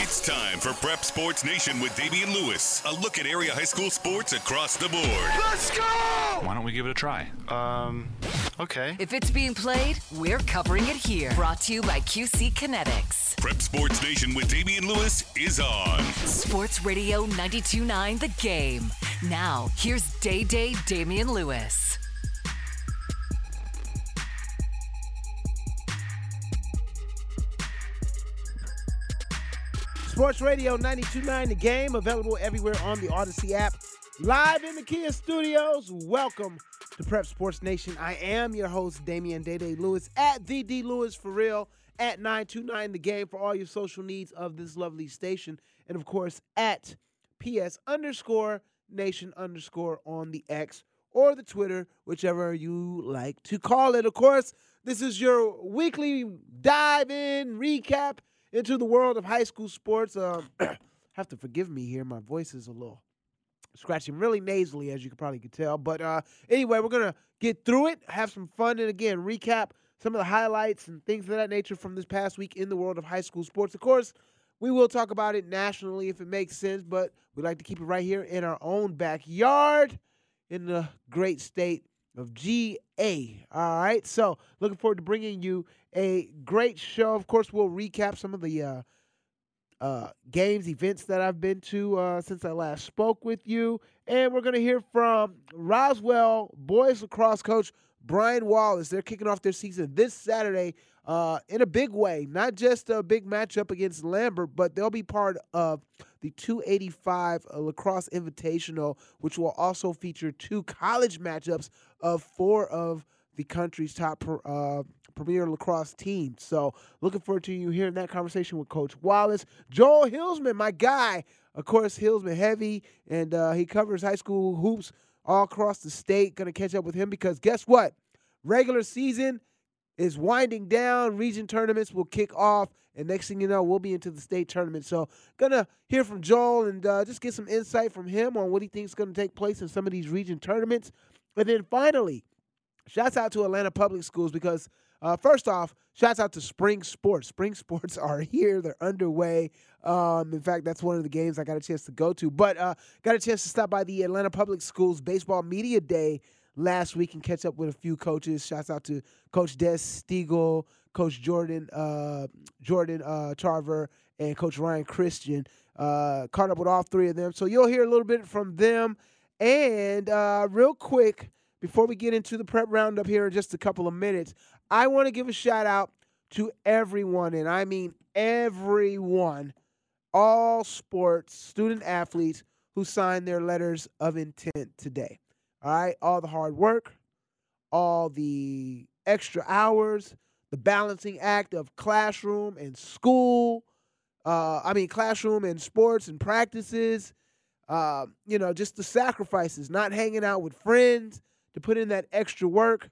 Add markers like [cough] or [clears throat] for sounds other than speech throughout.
It's time for Prep Sports Nation with Damian Lewis. A look at area high school sports across the board. Let's go! Why don't we give it a try? Um, okay. If it's being played, we're covering it here. Brought to you by QC Kinetics. Prep Sports Nation with Damian Lewis is on. Sports Radio 92.9 The Game. Now, here's Day Day Damian Lewis. Sports Radio 92.9 The Game, available everywhere on the Audacy app. Live in the Kia studios. Welcome to Prep Sports Nation. I am your host, Damian Day Lewis, at the D Lewis for real, at 929 The Game for all your social needs of this lovely station. And of course, at PS underscore nation underscore on the X or the Twitter, whichever you like to call it. Of course, this is your weekly dive in recap into the world of high school sports. Um, [clears throat] have to forgive me here. My voice is a little scratching really nasally, as you can probably can tell. But uh, anyway, we're gonna get through it, have some fun, and again recap some of the highlights and things of that nature from this past week in the world of high school sports. Of course, we will talk about it nationally if it makes sense, but we like to keep it right here in our own backyard in the great state of GA. All right, so looking forward to bringing you a great show. Of course, we'll recap some of the uh, uh, games, events that I've been to uh, since I last spoke with you. And we're going to hear from Roswell boys lacrosse coach Brian Wallace. They're kicking off their season this Saturday uh, in a big way. Not just a big matchup against Lambert, but they'll be part of the 285 Lacrosse Invitational, which will also feature two college matchups of four of the country's top uh, premier lacrosse teams. So, looking forward to you hearing that conversation with Coach Wallace. Joel Hillsman, my guy. Of course, Hillsman heavy, and uh, he covers high school hoops all across the state. Going to catch up with him because guess what? Regular season is winding down. Region tournaments will kick off, and next thing you know, we'll be into the state tournament. So, gonna hear from Joel and uh, just get some insight from him on what he thinks is going to take place in some of these region tournaments. And then finally, shouts out to Atlanta Public Schools because uh, first off, shouts out to Spring Sports. Spring [laughs] Sports are here; they're underway. Um, in fact, that's one of the games I got a chance to go to. But uh, got a chance to stop by the Atlanta Public Schools Baseball Media Day last week and catch up with a few coaches. Shouts out to Coach Des Stiegel, Coach Jordan uh, Jordan uh, Tarver, and Coach Ryan Christian. Uh, caught up with all three of them, so you'll hear a little bit from them. And uh, real quick, before we get into the prep roundup here in just a couple of minutes, I want to give a shout out to everyone, and I mean everyone, all sports, student athletes who signed their letters of intent today. All right, all the hard work, all the extra hours, the balancing act of classroom and school. Uh, I mean, classroom and sports and practices. Uh, you know, just the sacrifices, not hanging out with friends to put in that extra work.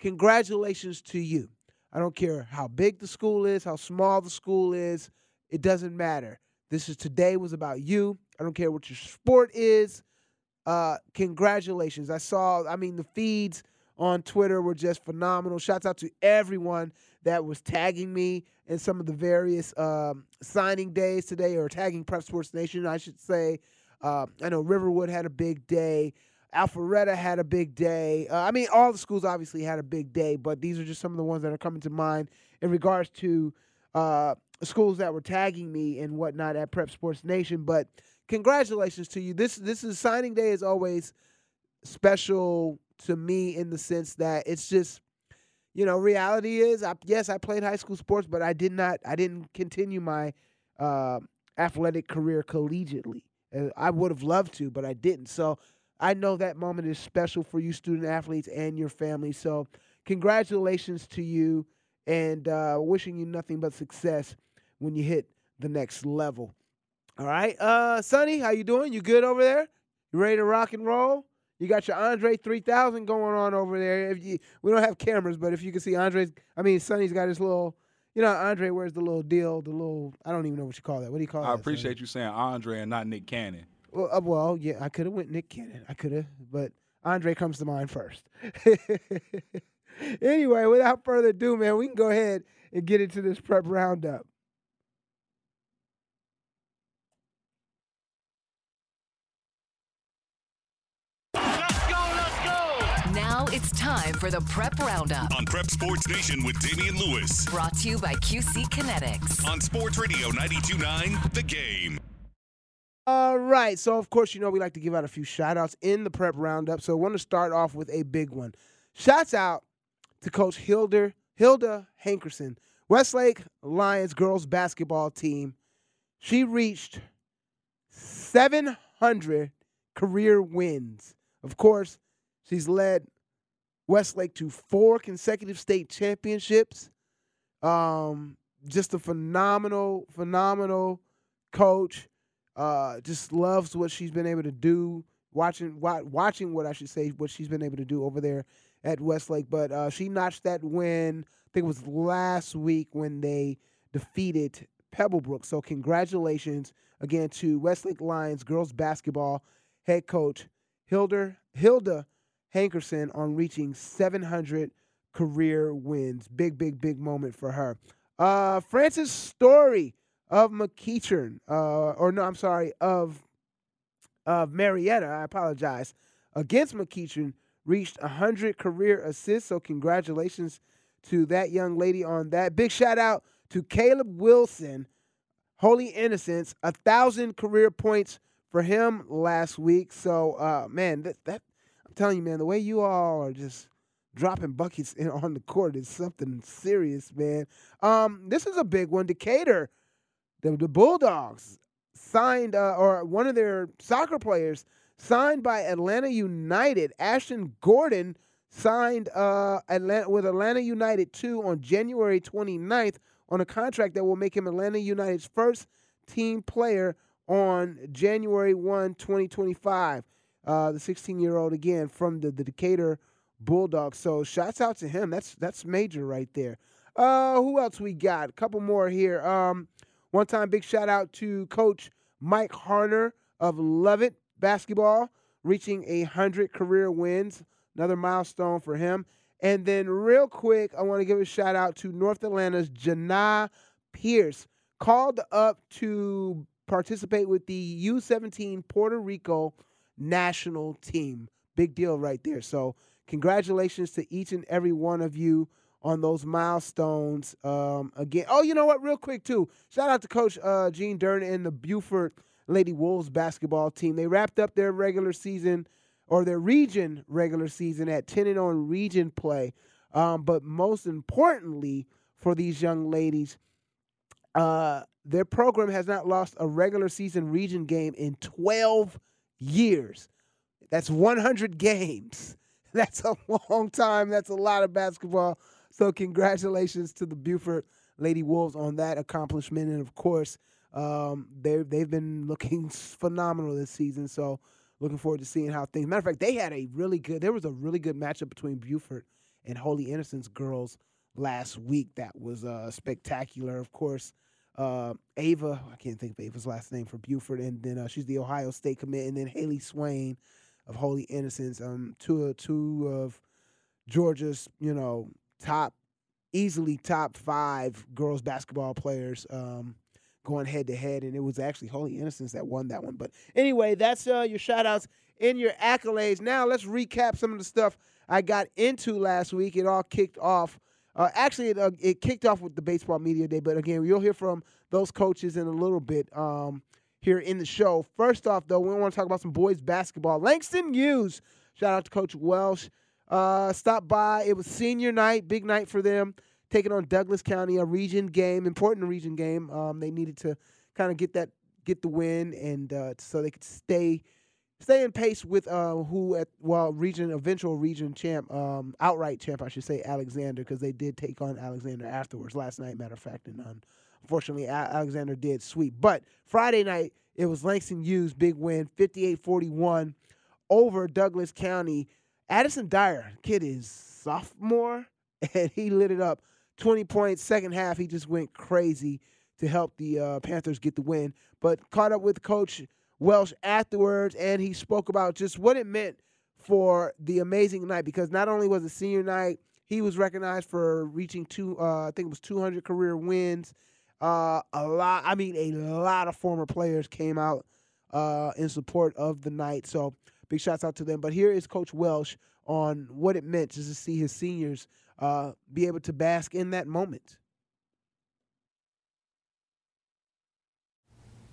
Congratulations to you. I don't care how big the school is, how small the school is. It doesn't matter. This is today was about you. I don't care what your sport is. Uh, congratulations. I saw, I mean, the feeds on Twitter were just phenomenal. Shouts out to everyone that was tagging me in some of the various um, signing days today, or tagging Prep Sports Nation, I should say. Uh, I know Riverwood had a big day. Alpharetta had a big day. Uh, I mean, all the schools obviously had a big day, but these are just some of the ones that are coming to mind in regards to uh, schools that were tagging me and whatnot at Prep Sports Nation. But congratulations to you. This this is signing day is always special to me in the sense that it's just you know reality is I, yes I played high school sports but I did not I didn't continue my uh, athletic career collegiately. I would have loved to, but I didn't. So I know that moment is special for you student athletes and your family. So congratulations to you and uh, wishing you nothing but success when you hit the next level. All right, uh, Sonny, how you doing? You good over there? You ready to rock and roll? You got your Andre 3000 going on over there. If you, we don't have cameras, but if you can see Andre's, I mean, Sonny's got his little, you know, Andre wears the little deal, the little, I don't even know what you call that. What do you call it? I that? appreciate Sonny? you saying Andre and not Nick Cannon. Well, uh, well, yeah, I could have went Nick Cannon. I could have, but Andre comes to mind first. [laughs] anyway, without further ado, man, we can go ahead and get into this prep roundup. It's time for the Prep Roundup. On Prep Sports Nation with Damian Lewis. Brought to you by QC Kinetics. On Sports Radio 92.9 The Game. All right. So, of course, you know we like to give out a few shout outs in the prep roundup. So, I want to start off with a big one. Shouts out to Coach Hilda, Hilda Hankerson, Westlake Lions girls basketball team. She reached 700 career wins. Of course, she's led Westlake to four consecutive state championships. Um, just a phenomenal, phenomenal coach. Uh, just loves what she's been able to do. Watching, wa- watching what I should say, what she's been able to do over there at Westlake. But uh, she notched that win. I think it was last week when they defeated Pebblebrook. So congratulations again to Westlake Lions girls basketball head coach Hilda Hilda Hankerson on reaching 700 career wins. Big, big, big moment for her. Uh, Francis Story of McEachern, uh, or no, I'm sorry, of of Marietta. I apologize. Against McEachern, reached 100 career assists. So congratulations to that young lady on that. Big shout out to Caleb Wilson, Holy Innocents, a thousand career points for him last week. So, uh, man, that, that I'm telling you, man, the way you all are just dropping buckets [laughs] in, on the court is something serious, man. Um, this is a big one. Decatur, the, the Bulldogs signed, uh, or one of their soccer players signed by Atlanta United. Ashton Gordon signed uh, Atlanta, with Atlanta United 2 on January 29th on a contract that will make him Atlanta United's first team player on January 1, 2025. Uh, the 16 year old, again, from the, the Decatur Bulldogs. So shouts out to him. That's that's major right there. Uh, who else we got? A couple more here. Um, one time, big shout out to Coach Mike Harner of Lovett Basketball, reaching a hundred career wins. Another milestone for him. And then, real quick, I want to give a shout out to North Atlanta's Janai Pierce, called up to participate with the U17 Puerto Rico national team. Big deal right there. So, congratulations to each and every one of you on those milestones. Um, again, oh, you know what? Real quick too. Shout out to Coach uh, Gene Dern and the Buford Lady Wolves basketball team. They wrapped up their regular season or their region regular season at 10 and on region play. Um, but most importantly for these young ladies, uh, their program has not lost a regular season region game in 12 years. That's 100 games. [laughs] That's a long time. That's a lot of basketball. So congratulations to the Buford Lady Wolves on that accomplishment, and of course, um, they they've been looking [laughs] phenomenal this season. So looking forward to seeing how things. Matter of fact, they had a really good. There was a really good matchup between Buford and Holy Innocents girls last week. That was uh, spectacular. Of course, uh, Ava. I can't think of Ava's last name for Buford, and then uh, she's the Ohio State commit, and then Haley Swain of Holy Innocents. Um, two two of Georgia's, you know, top, easily top five girls basketball players. Um, going head to head, and it was actually Holy Innocents that won that one. But anyway, that's uh, your shout outs in your accolades. Now let's recap some of the stuff I got into last week. It all kicked off. Uh, actually, it, uh, it kicked off with the baseball media day, but again, you'll hear from those coaches in a little bit um, here in the show. First off, though, we want to talk about some boys basketball. Langston Hughes, shout out to Coach Welsh, uh, stopped by. It was senior night, big night for them, taking on Douglas County, a region game, important region game. Um, they needed to kind of get that, get the win, and uh, so they could stay stay in pace with uh, who at well region eventual region champ um, outright champ I should say Alexander because they did take on Alexander afterwards last night matter of fact and um, unfortunately Alexander did sweep. But Friday night it was Langston Hughes big win 58-41 over Douglas County. Addison Dyer kid is sophomore [laughs] and he lit it up. 20 points second half he just went crazy to help the uh, Panthers get the win. But caught up with coach Welsh afterwards, and he spoke about just what it meant for the amazing night because not only was it senior night, he was recognized for reaching two, uh, I think it was 200 career wins. Uh, a lot, I mean, a lot of former players came out uh, in support of the night. So big shouts out to them. But here is Coach Welsh on what it meant just to see his seniors uh, be able to bask in that moment.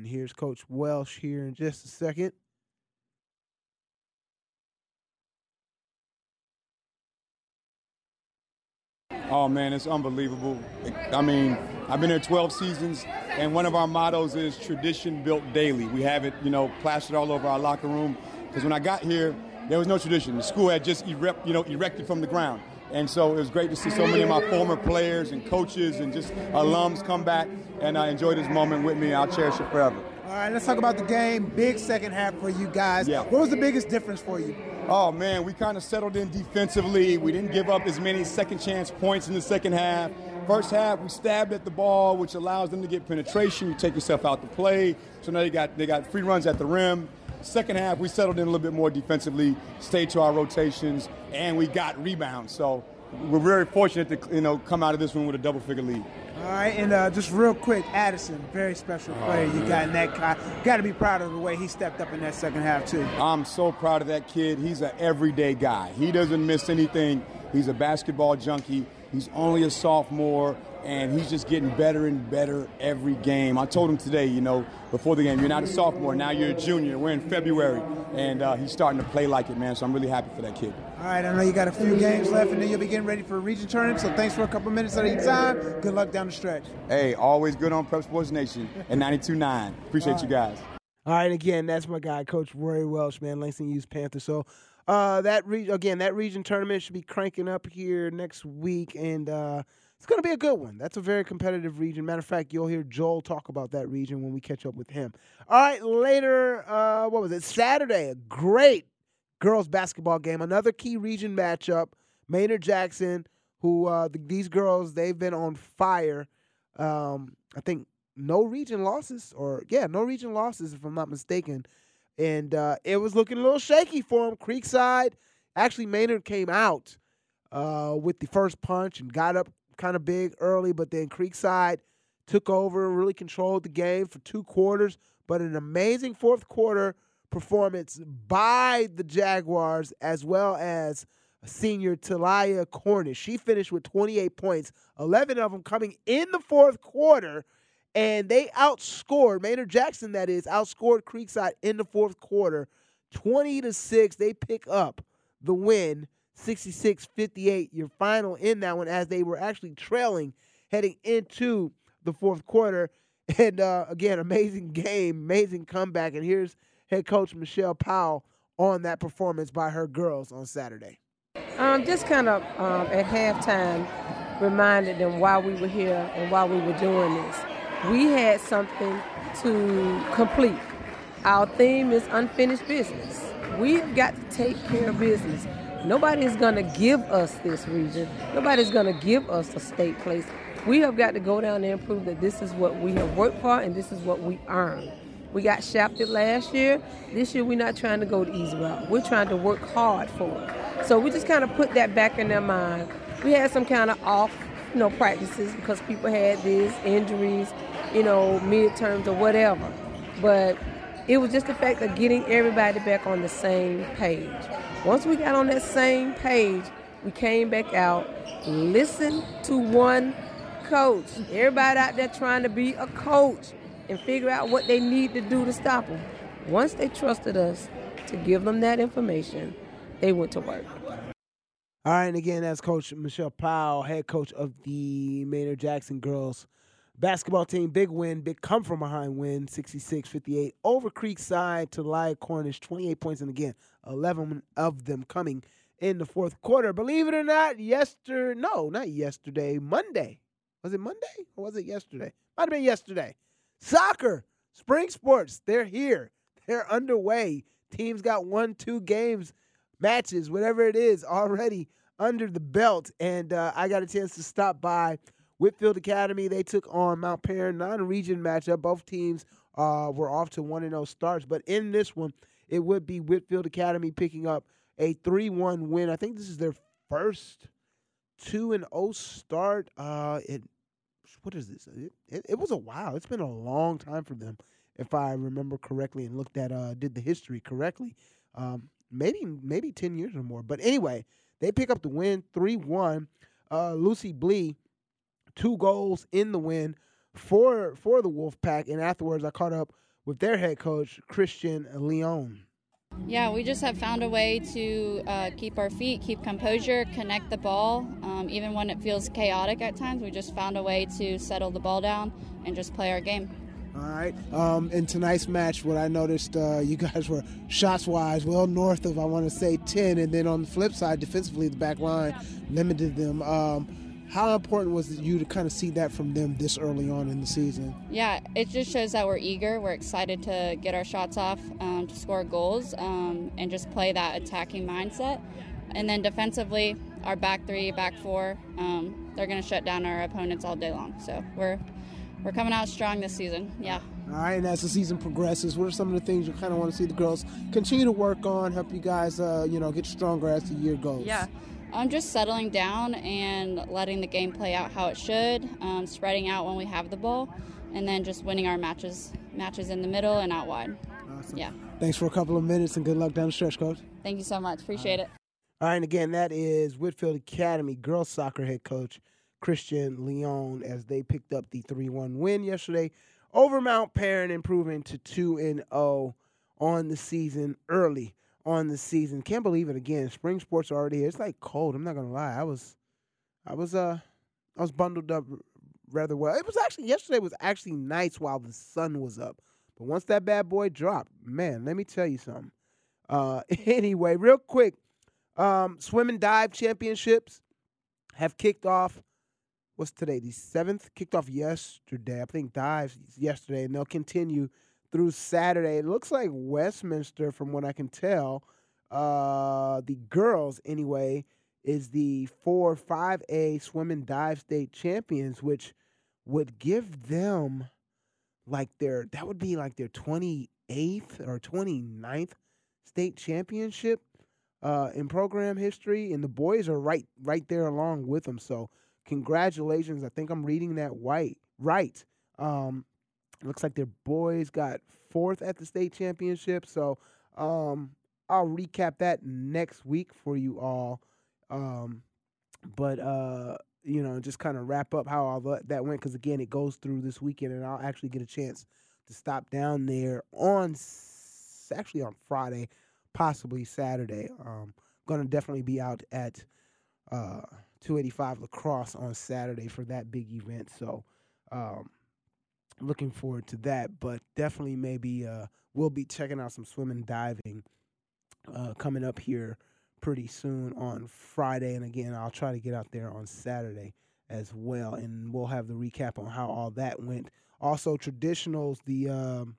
And here's Coach Welsh here in just a second. Oh man, it's unbelievable. I mean, I've been here 12 seasons, and one of our mottos is tradition built daily. We have it, you know, plastered all over our locker room. Because when I got here, there was no tradition. The school had just erect, you know, erected from the ground. And so it was great to see so many of my former players and coaches and just alums come back and I enjoy this moment with me. I'll cherish it forever. All right, let's talk about the game. Big second half for you guys. Yeah. What was the biggest difference for you? Oh man, we kind of settled in defensively. We didn't give up as many second chance points in the second half. First half, we stabbed at the ball, which allows them to get penetration. You take yourself out to play. So now they got they got free runs at the rim. Second half, we settled in a little bit more defensively, stayed to our rotations, and we got rebounds. So we're very fortunate to you know come out of this one with a double figure lead. All right, and uh, just real quick, Addison, very special player you got in that guy. Got to be proud of the way he stepped up in that second half too. I'm so proud of that kid. He's an everyday guy. He doesn't miss anything. He's a basketball junkie. He's only a sophomore, and he's just getting better and better every game. I told him today, you know, before the game, you're not a sophomore, now you're a junior. We're in February, and uh, he's starting to play like it, man. So I'm really happy for that kid. All right, I know you got a few games left, and then you'll be getting ready for a region tournament. So thanks for a couple minutes of your time. Good luck down the stretch. Hey, always good on Prep Sports Nation and 92.9. Appreciate right. you guys. All right, again, that's my guy, Coach Roy Welsh, man, Langston Hughes Panther. So uh, that re- again, that region tournament should be cranking up here next week, and uh, it's going to be a good one. That's a very competitive region. Matter of fact, you'll hear Joel talk about that region when we catch up with him. All right, later, uh, what was it? Saturday, a great girls basketball game, another key region matchup. Maynard Jackson, who uh, the, these girls they've been on fire. Um, I think no region losses, or yeah, no region losses if I'm not mistaken. And uh, it was looking a little shaky for him. Creekside, actually, Maynard came out uh, with the first punch and got up kind of big early, but then Creekside took over, really controlled the game for two quarters. But an amazing fourth quarter performance by the Jaguars as well as senior Talia Cornish. She finished with 28 points, 11 of them coming in the fourth quarter, and they outscored Maynard Jackson. That is outscored Creekside in the fourth quarter, 20 to six. They pick up the win, 66-58. Your final in that one as they were actually trailing heading into the fourth quarter. [laughs] And uh, again, amazing game, amazing comeback. And here's head coach Michelle Powell on that performance by her girls on Saturday. Um, just kind of um, at halftime reminded them why we were here and why we were doing this. We had something to complete. Our theme is unfinished business. We've got to take care of business. Nobody is going to give us this region. Nobody's going to give us a state place. We have got to go down there and prove that this is what we have worked for and this is what we earned. We got shafted last year. This year, we're not trying to go the easy route. We're trying to work hard for it. So we just kind of put that back in their mind. We had some kind of off, you know, practices because people had these injuries, you know, midterms or whatever. But it was just the fact of getting everybody back on the same page. Once we got on that same page, we came back out, listened to one coach. Everybody out there trying to be a coach and figure out what they need to do to stop them. Once they trusted us to give them that information, they went to work. All right, and again, that's Coach Michelle Powell, head coach of the Maynard Jackson girls basketball team. Big win, big come from behind win, 66 58 over Creekside Talia Cornish, 28 points, and again, 11 of them coming in the fourth quarter. Believe it or not, yesterday, no, not yesterday, Monday. Was it Monday or was it yesterday? Might have been yesterday. Soccer, spring sports, they're here. They're underway. Teams got one, two games, matches, whatever it is, already under the belt. And uh, I got a chance to stop by Whitfield Academy. They took on Mount Paran, non-region matchup. Both teams uh, were off to 1-0 starts. But in this one, it would be Whitfield Academy picking up a 3-1 win. I think this is their first 2 and 0 start. Uh, it what is this? It, it, it, was a while. It's been a long time for them, if I remember correctly and looked at uh, did the history correctly. Um, maybe maybe ten years or more. But anyway, they pick up the win, three one. Uh, Lucy Blee, two goals in the win for for the Wolfpack, and afterwards I caught up with their head coach Christian Leon. Yeah, we just have found a way to uh, keep our feet, keep composure, connect the ball. Um, even when it feels chaotic at times, we just found a way to settle the ball down and just play our game. All right. Um, in tonight's match, what I noticed, uh, you guys were shots wise well north of, I want to say, 10. And then on the flip side, defensively, the back line limited them. Um, how important was it you to kind of see that from them this early on in the season? Yeah, it just shows that we're eager. We're excited to get our shots off, um, to score goals, um, and just play that attacking mindset. And then defensively, our back three, back four, um, they're going to shut down our opponents all day long. So we're we're coming out strong this season. Yeah. All right, and as the season progresses, what are some of the things you kind of want to see the girls continue to work on, help you guys, uh, you know, get stronger as the year goes? Yeah. I'm just settling down and letting the game play out how it should, um, spreading out when we have the ball, and then just winning our matches matches in the middle and out wide. Awesome. Yeah. Thanks for a couple of minutes and good luck down the stretch, coach. Thank you so much. Appreciate it. All right, and again, that is Whitfield Academy girls soccer head coach Christian Leon as they picked up the 3 1 win yesterday over Mount Paran, improving to 2 0 on the season early on the season. Can't believe it again. Spring sports are already here. It's like cold. I'm not gonna lie. I was, I was uh, I was bundled up rather well. It was actually yesterday was actually nice while the sun was up, but once that bad boy dropped, man, let me tell you something. Uh, [laughs] anyway, real quick, um, swim and dive championships have kicked off. What's today? The seventh kicked off yesterday. I think dives yesterday, and they'll continue through Saturday. It looks like Westminster, from what I can tell, uh, the girls anyway, is the 4 5A swim and dive state champions, which would give them like their that would be like their 28th or 29th state championship uh, in program history, and the boys are right right there along with them. So congratulations! I think I'm reading that white right. Um, looks like their boys got fourth at the state championship. So um, I'll recap that next week for you all. Um, but uh, you know, just kind of wrap up how all that went because again, it goes through this weekend, and I'll actually get a chance to stop down there on actually on Friday, possibly Saturday. Um, gonna definitely be out at uh, 285 lacrosse on Saturday for that big event. So, um, looking forward to that. But definitely, maybe uh, we'll be checking out some swimming diving uh, coming up here pretty soon on Friday. And again, I'll try to get out there on Saturday as well. And we'll have the recap on how all that went. Also, traditionals, the um,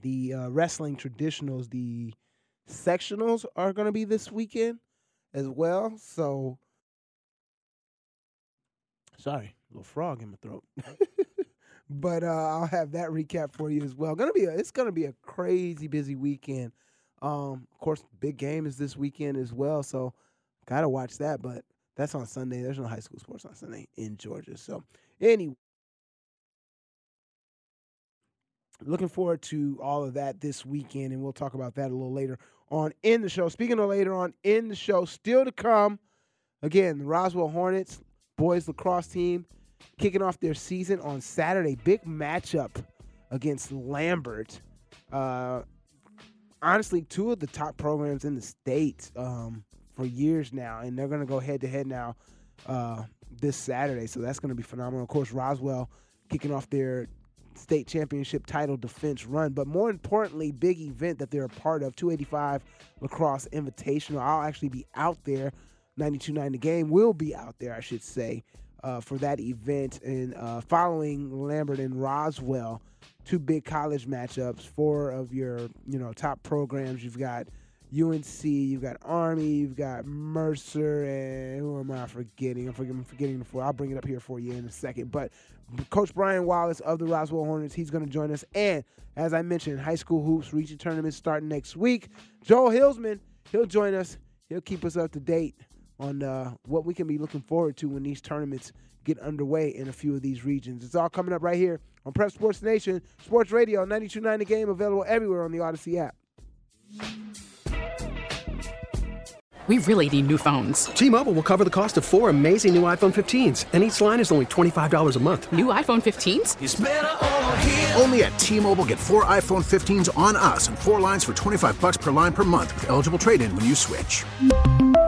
the uh, wrestling traditionals, the sectionals are going to be this weekend as well. So, sorry, little frog in my throat. [laughs] but uh, I'll have that recap for you as well. Gonna be a, it's gonna be a crazy busy weekend. Um, of course, big game is this weekend as well, so gotta watch that. But that's on Sunday. There's no high school sports on Sunday in Georgia. So anyway, looking forward to all of that this weekend, and we'll talk about that a little later on in the show. Speaking of later on in the show, still to come. Again, the Roswell Hornets boys lacrosse team kicking off their season on Saturday. Big matchup against Lambert. Uh, honestly, two of the top programs in the state um, for years now, and they're going to go head to head now uh, this Saturday. So that's going to be phenomenal. Of course, Roswell kicking off their state championship title defense run, but more importantly, big event that they're a part of 285 Lacrosse Invitational. I'll actually be out there. 92.9 The Game will be out there, I should say, uh, for that event. And uh, following Lambert and Roswell, two big college matchups, four of your you know top programs. You've got UNC, you've got Army, you've got Mercer, and who am I forgetting? I'm forgetting, I'm forgetting the four. I'll bring it up here for you in a second. But Coach Brian Wallace of the Roswell Hornets, he's going to join us. And as I mentioned, high school hoops region tournament starting next week. Joel Hillsman, he'll join us. He'll keep us up to date on uh, what we can be looking forward to when these tournaments get underway in a few of these regions. It's all coming up right here on Prep Sports Nation, Sports Radio, 92.9 The Game, available everywhere on the Audacy app. We really need new phones. T-Mobile will cover the cost of four amazing new iPhone 15s, and each line is only $25 a month. New iPhone 15s? Only at T-Mobile get four iPhone 15s on us and four lines for 25 bucks per line per month with eligible trade-in when you switch.